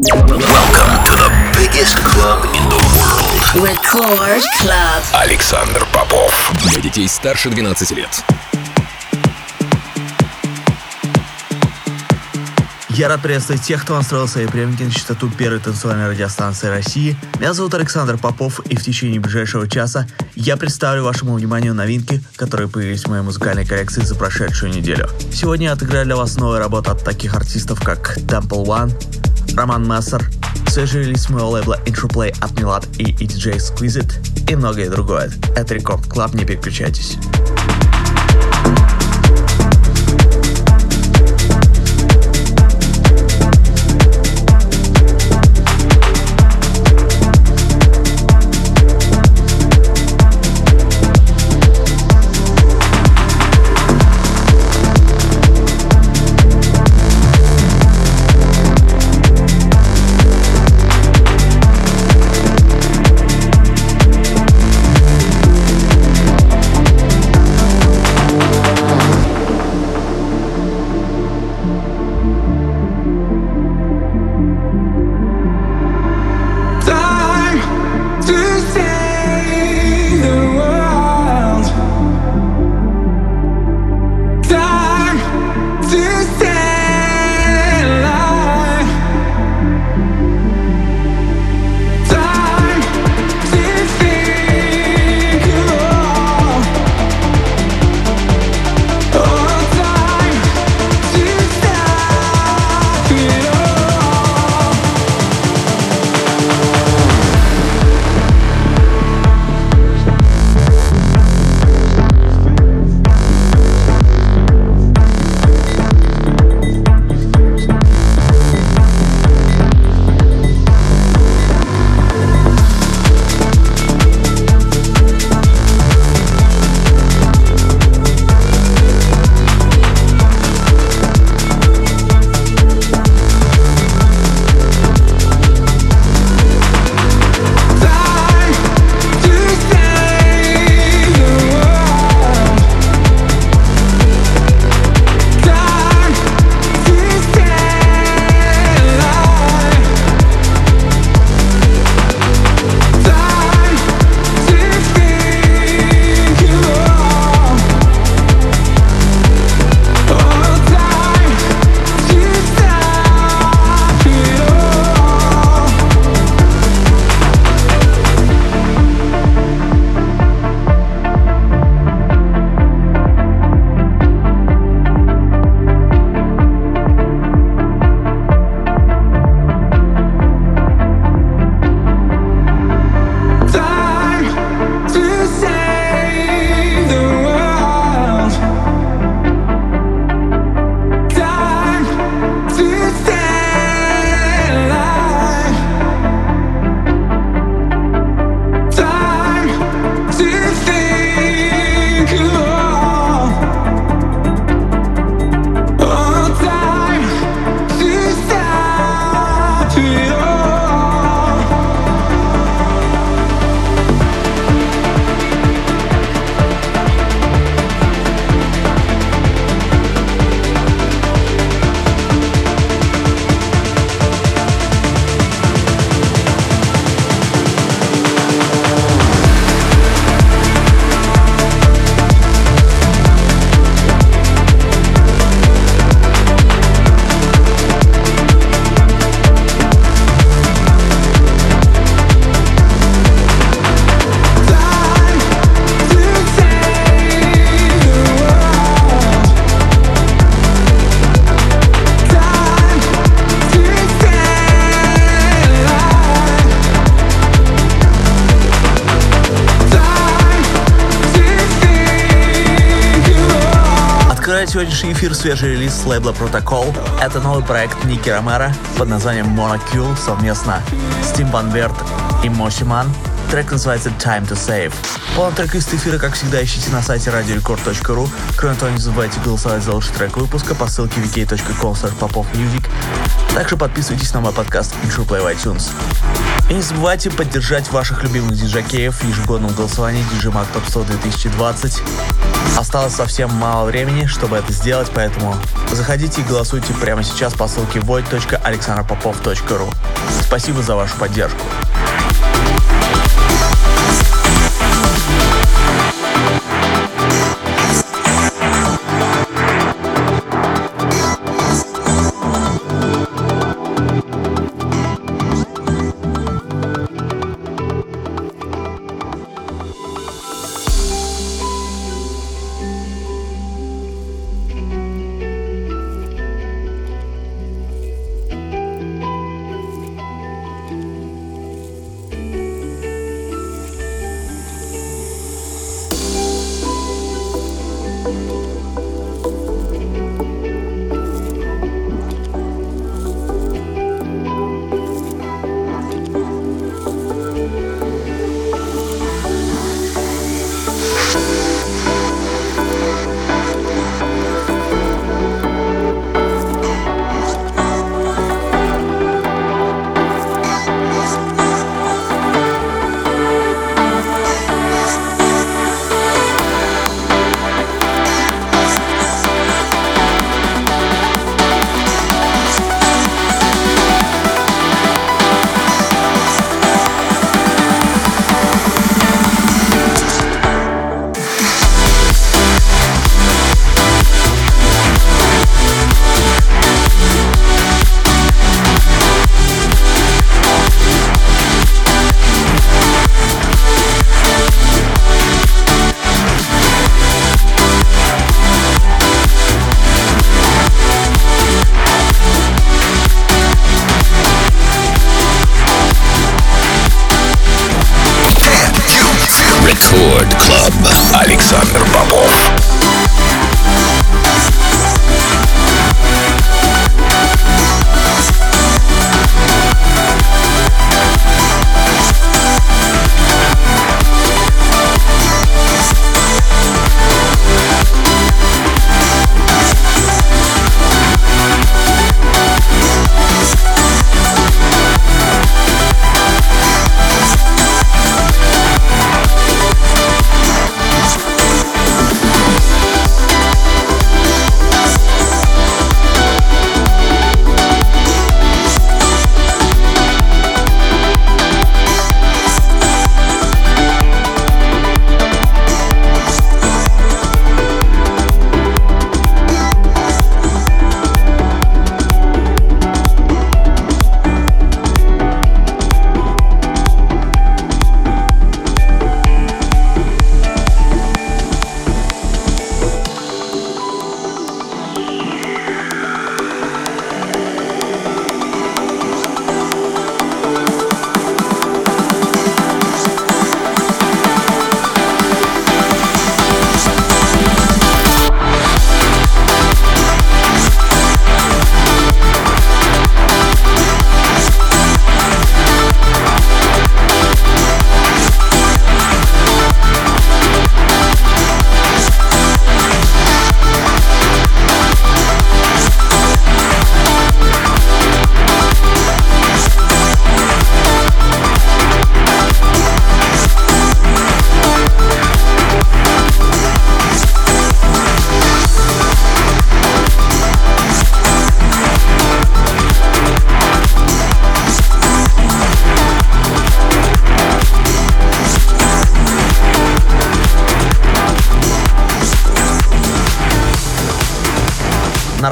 Welcome to the biggest club in the world. Record Club. Александр Попов. Для детей старше 12 лет. Я рад приветствовать тех, кто настроил свои приемники на частоту первой танцевальной радиостанции России. Меня зовут Александр Попов, и в течение ближайшего часа я представлю вашему вниманию новинки, которые появились в моей музыкальной коллекции за прошедшую неделю. Сегодня я отыграю для вас новые работы от таких артистов, как Temple One, Роман Мессер, свежий релиз моего лейбла Intro Play от Milad и DJ Squeezed и многое другое. Это Record Club, не переключайтесь. Сегодняшний эфир свежий релиз с лейбла Protocol. Это новый проект Ники Ромера под названием Monocule совместно с Тим Ван Верт и Мосиман. Трек называется Time to Save. Полный трек из эфира, как всегда, ищите на сайте radiorecord.ru. Кроме того, не забывайте голосовать за лучший трек выпуска по ссылке vk.com popofmusic. Также подписывайтесь на мой подкаст Intro Play в iTunes. И не забывайте поддержать ваших любимых диджакеев в ежегодном голосовании DJ Mag Top 100 2020. Осталось совсем мало времени, чтобы это сделать, поэтому заходите и голосуйте прямо сейчас по ссылке void.alexanderpopov.ru. Спасибо за вашу поддержку.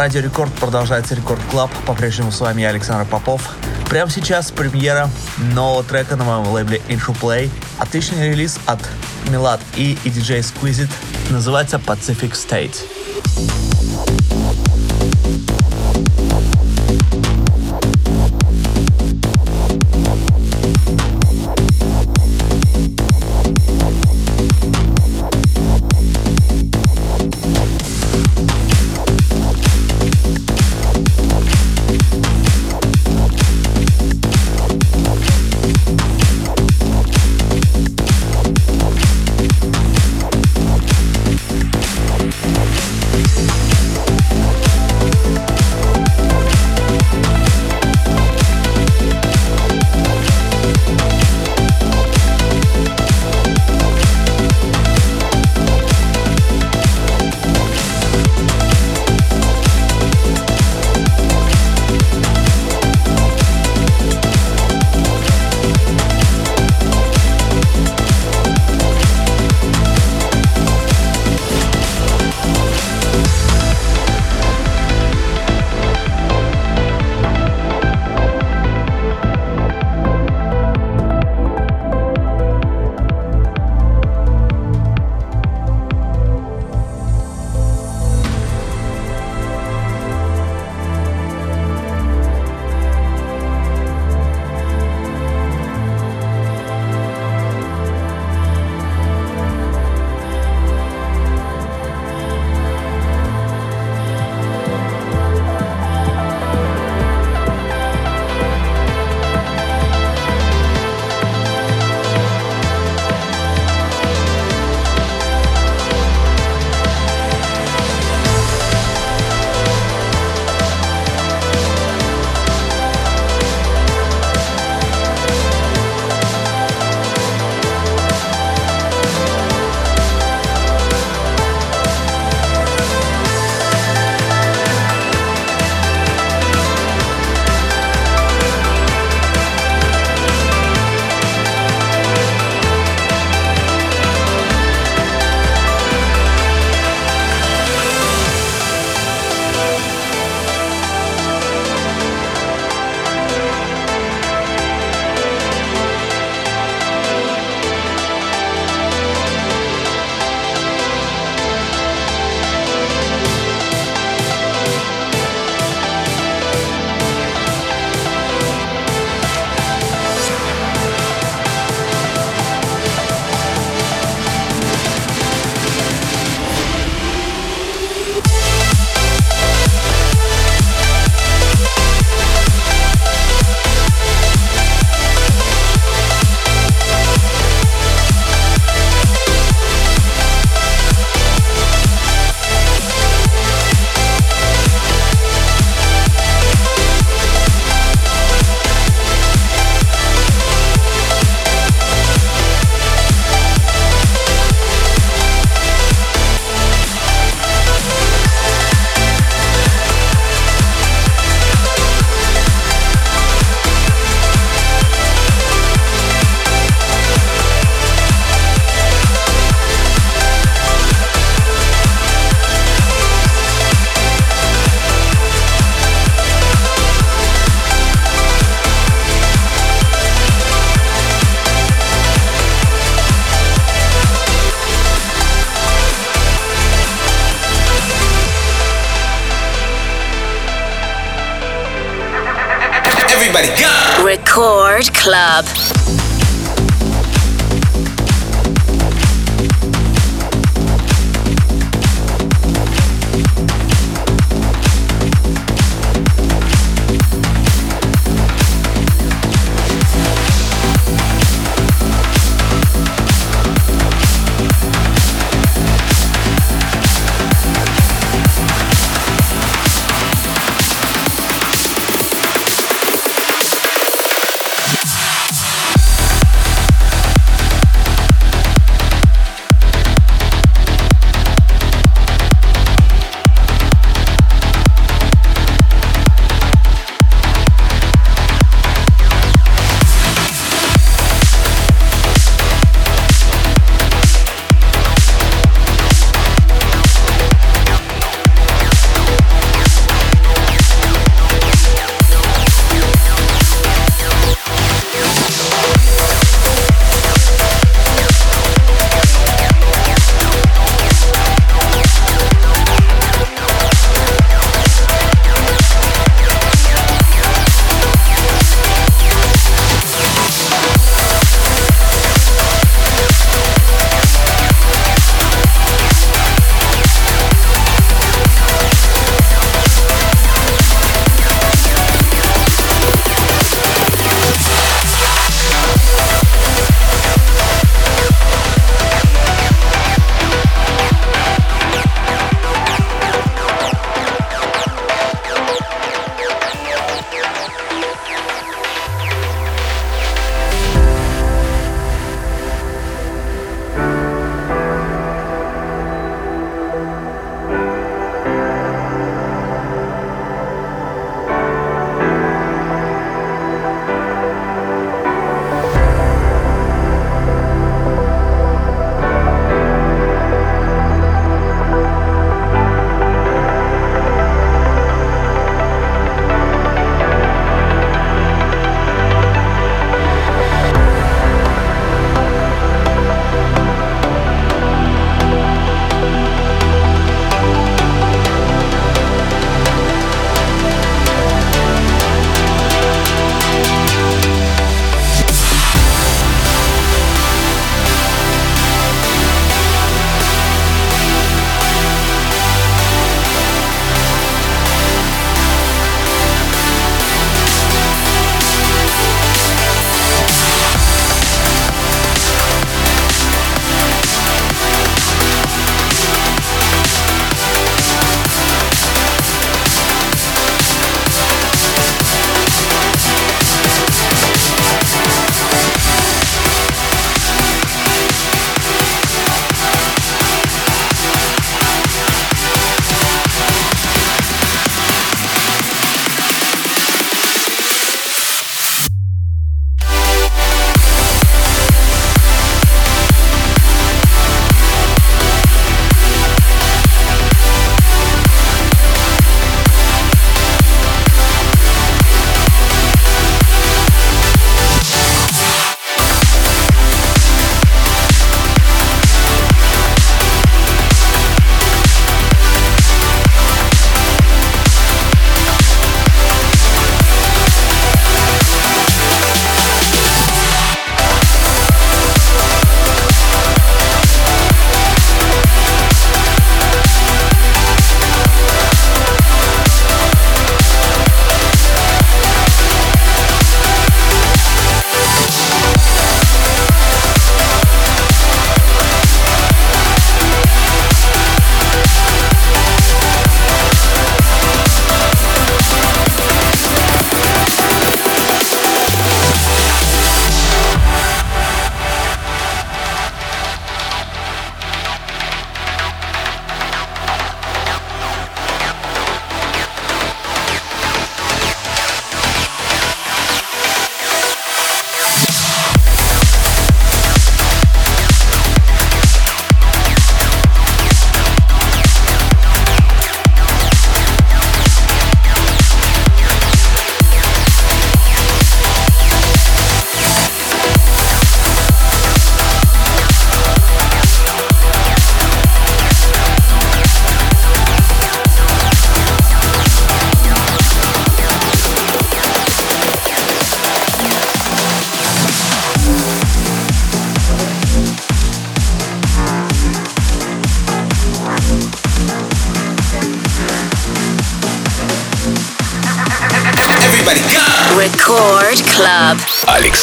Радио Рекорд продолжается Record Club. По-прежнему с вами я, Александр Попов. Прямо сейчас премьера нового трека на моем лейбле Intro Play. Отличный релиз от Milad и, DJ Squeezed. Называется Pacific State.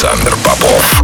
Александр Попов.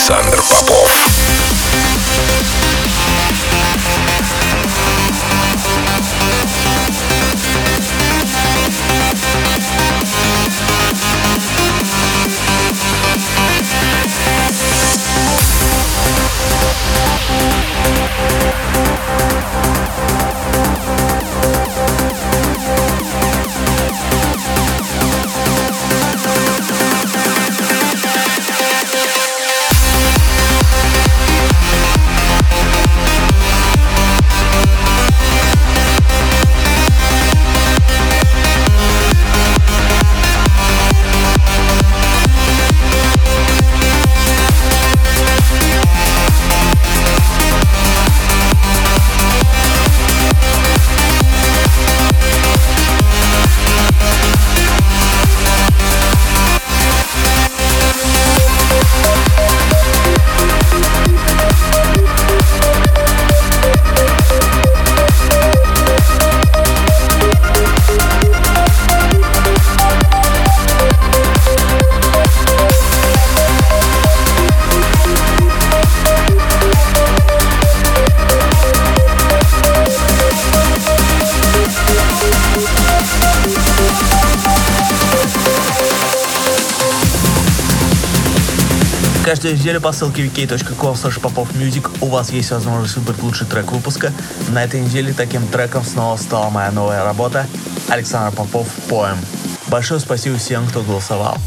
Александр Попов. Каждую неделю по ссылке wiki.com popofmusic у вас есть возможность выбрать лучший трек выпуска. На этой неделе таким треком снова стала моя новая работа Александр Попов «Поэм». Большое спасибо всем, кто голосовал.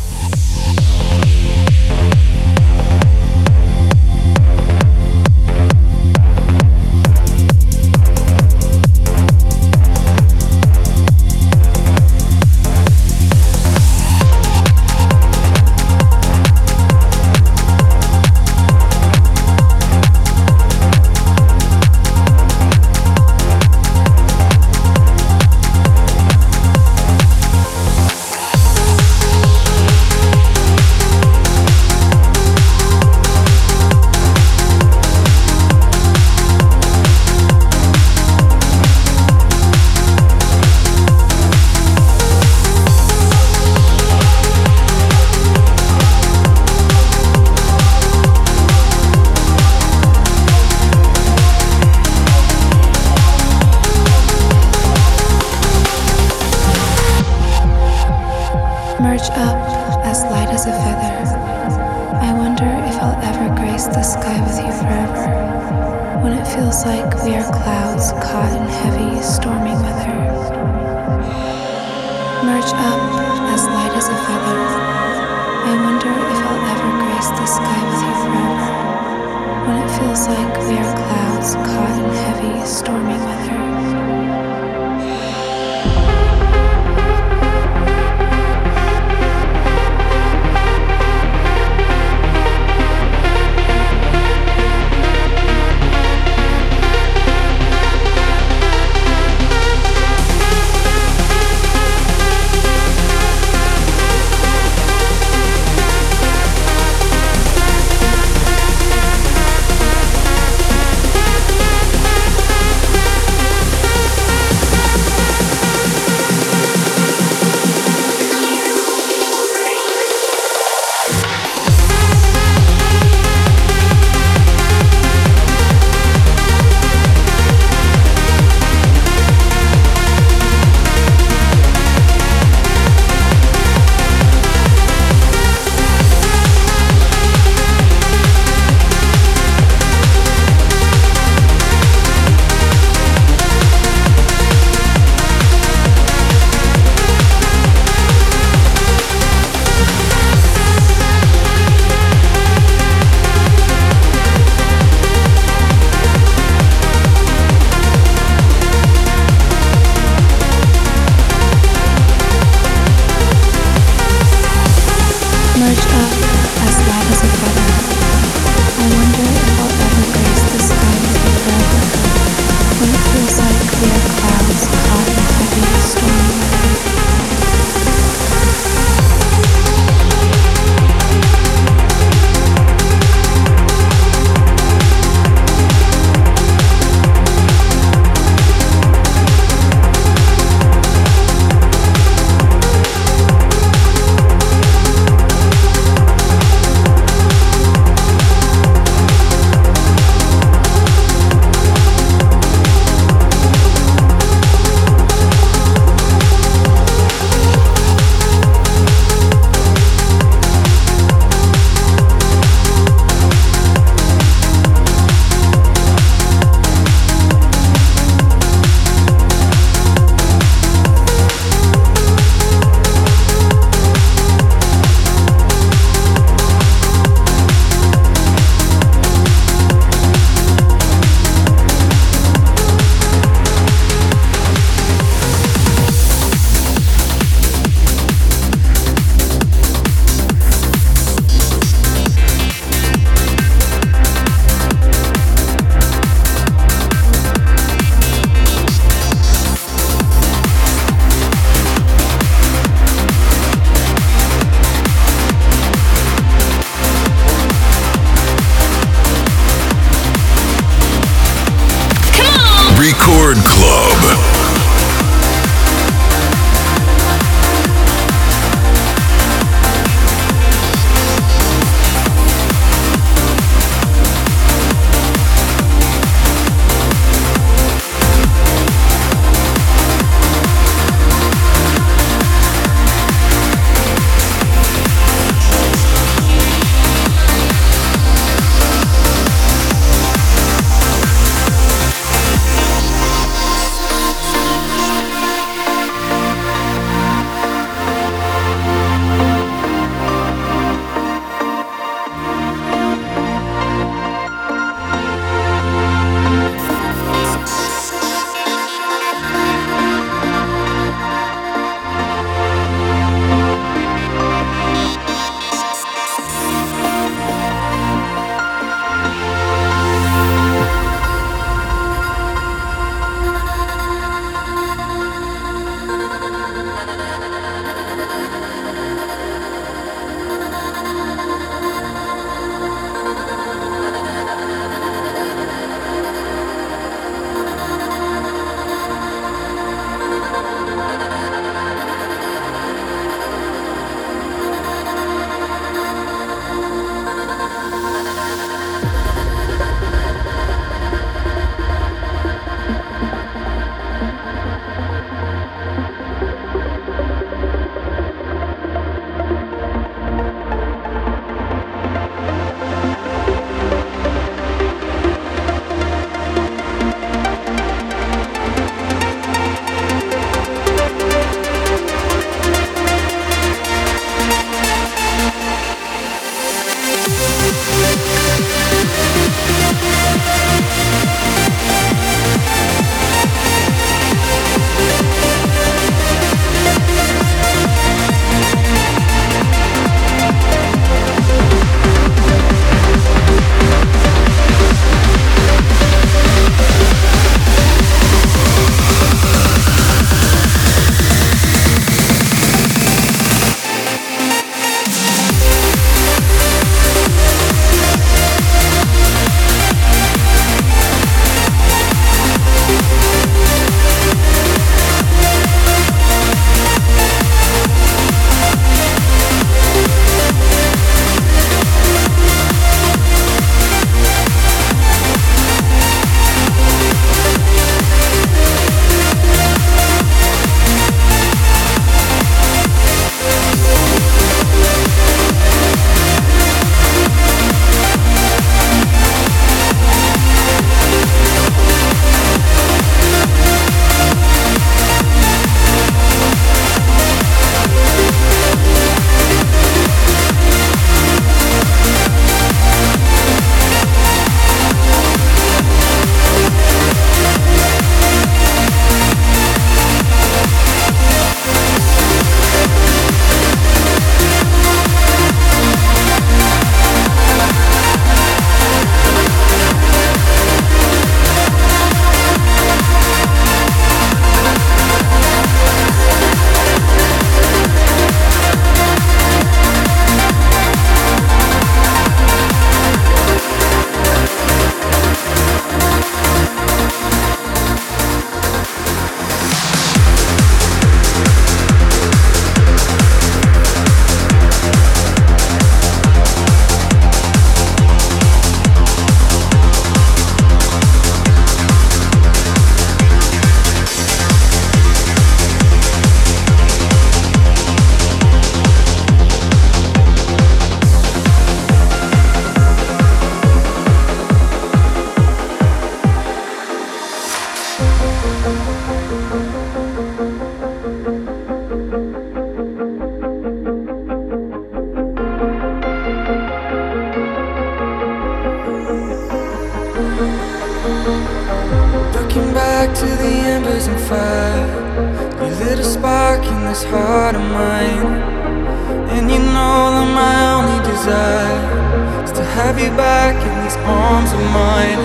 Have you back in these arms of mine.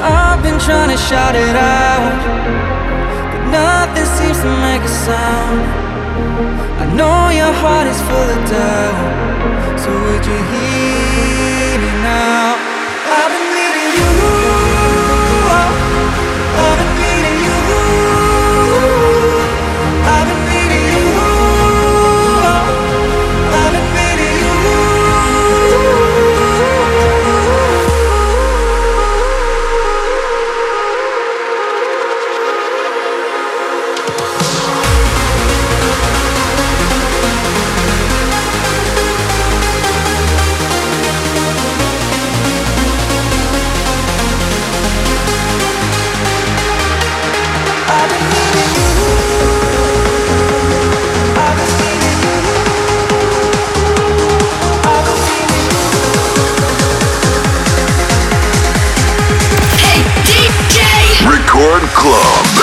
I've been trying to shout it out, but nothing seems to make a sound. I know your heart is full of doubt, so would you hear me now? Record Club.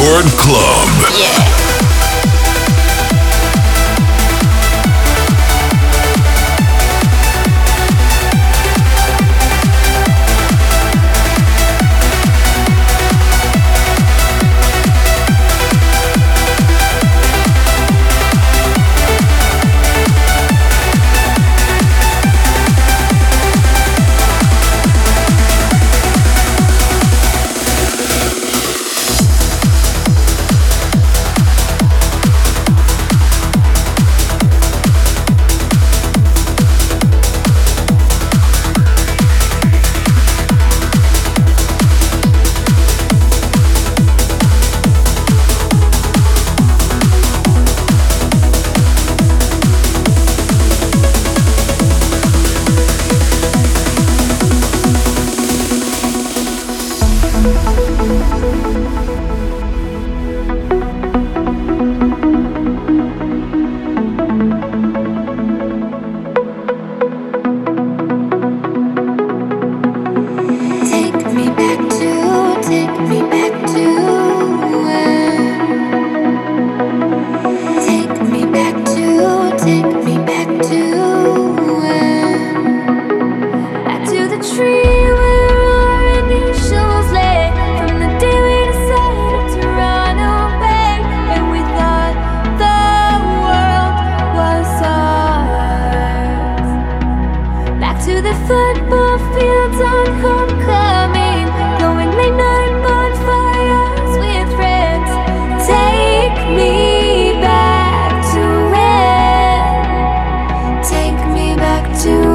Club. Yeah. to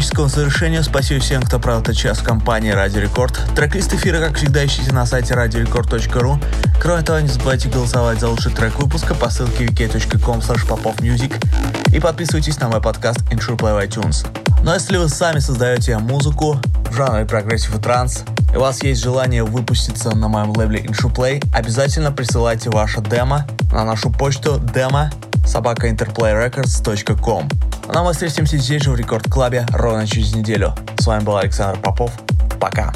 логическому завершению. Спасибо всем, кто провел этот час в компании Радио Рекорд. Трек-лист эфира, как всегда, ищите на сайте radiorecord.ru. Кроме того, не забывайте голосовать за лучший трек выпуска по ссылке vk.com popovmusic и подписывайтесь на мой подкаст Intro Play iTunes. Но если вы сами создаете музыку в жанре прогрессив и транс, и у вас есть желание выпуститься на моем лейбле Intro Play, обязательно присылайте ваше демо на нашу почту demo собакаinterplayrecords.com. Ну а мы встретимся здесь же в Рекорд Клабе ровно через неделю. С вами был Александр Попов. Пока.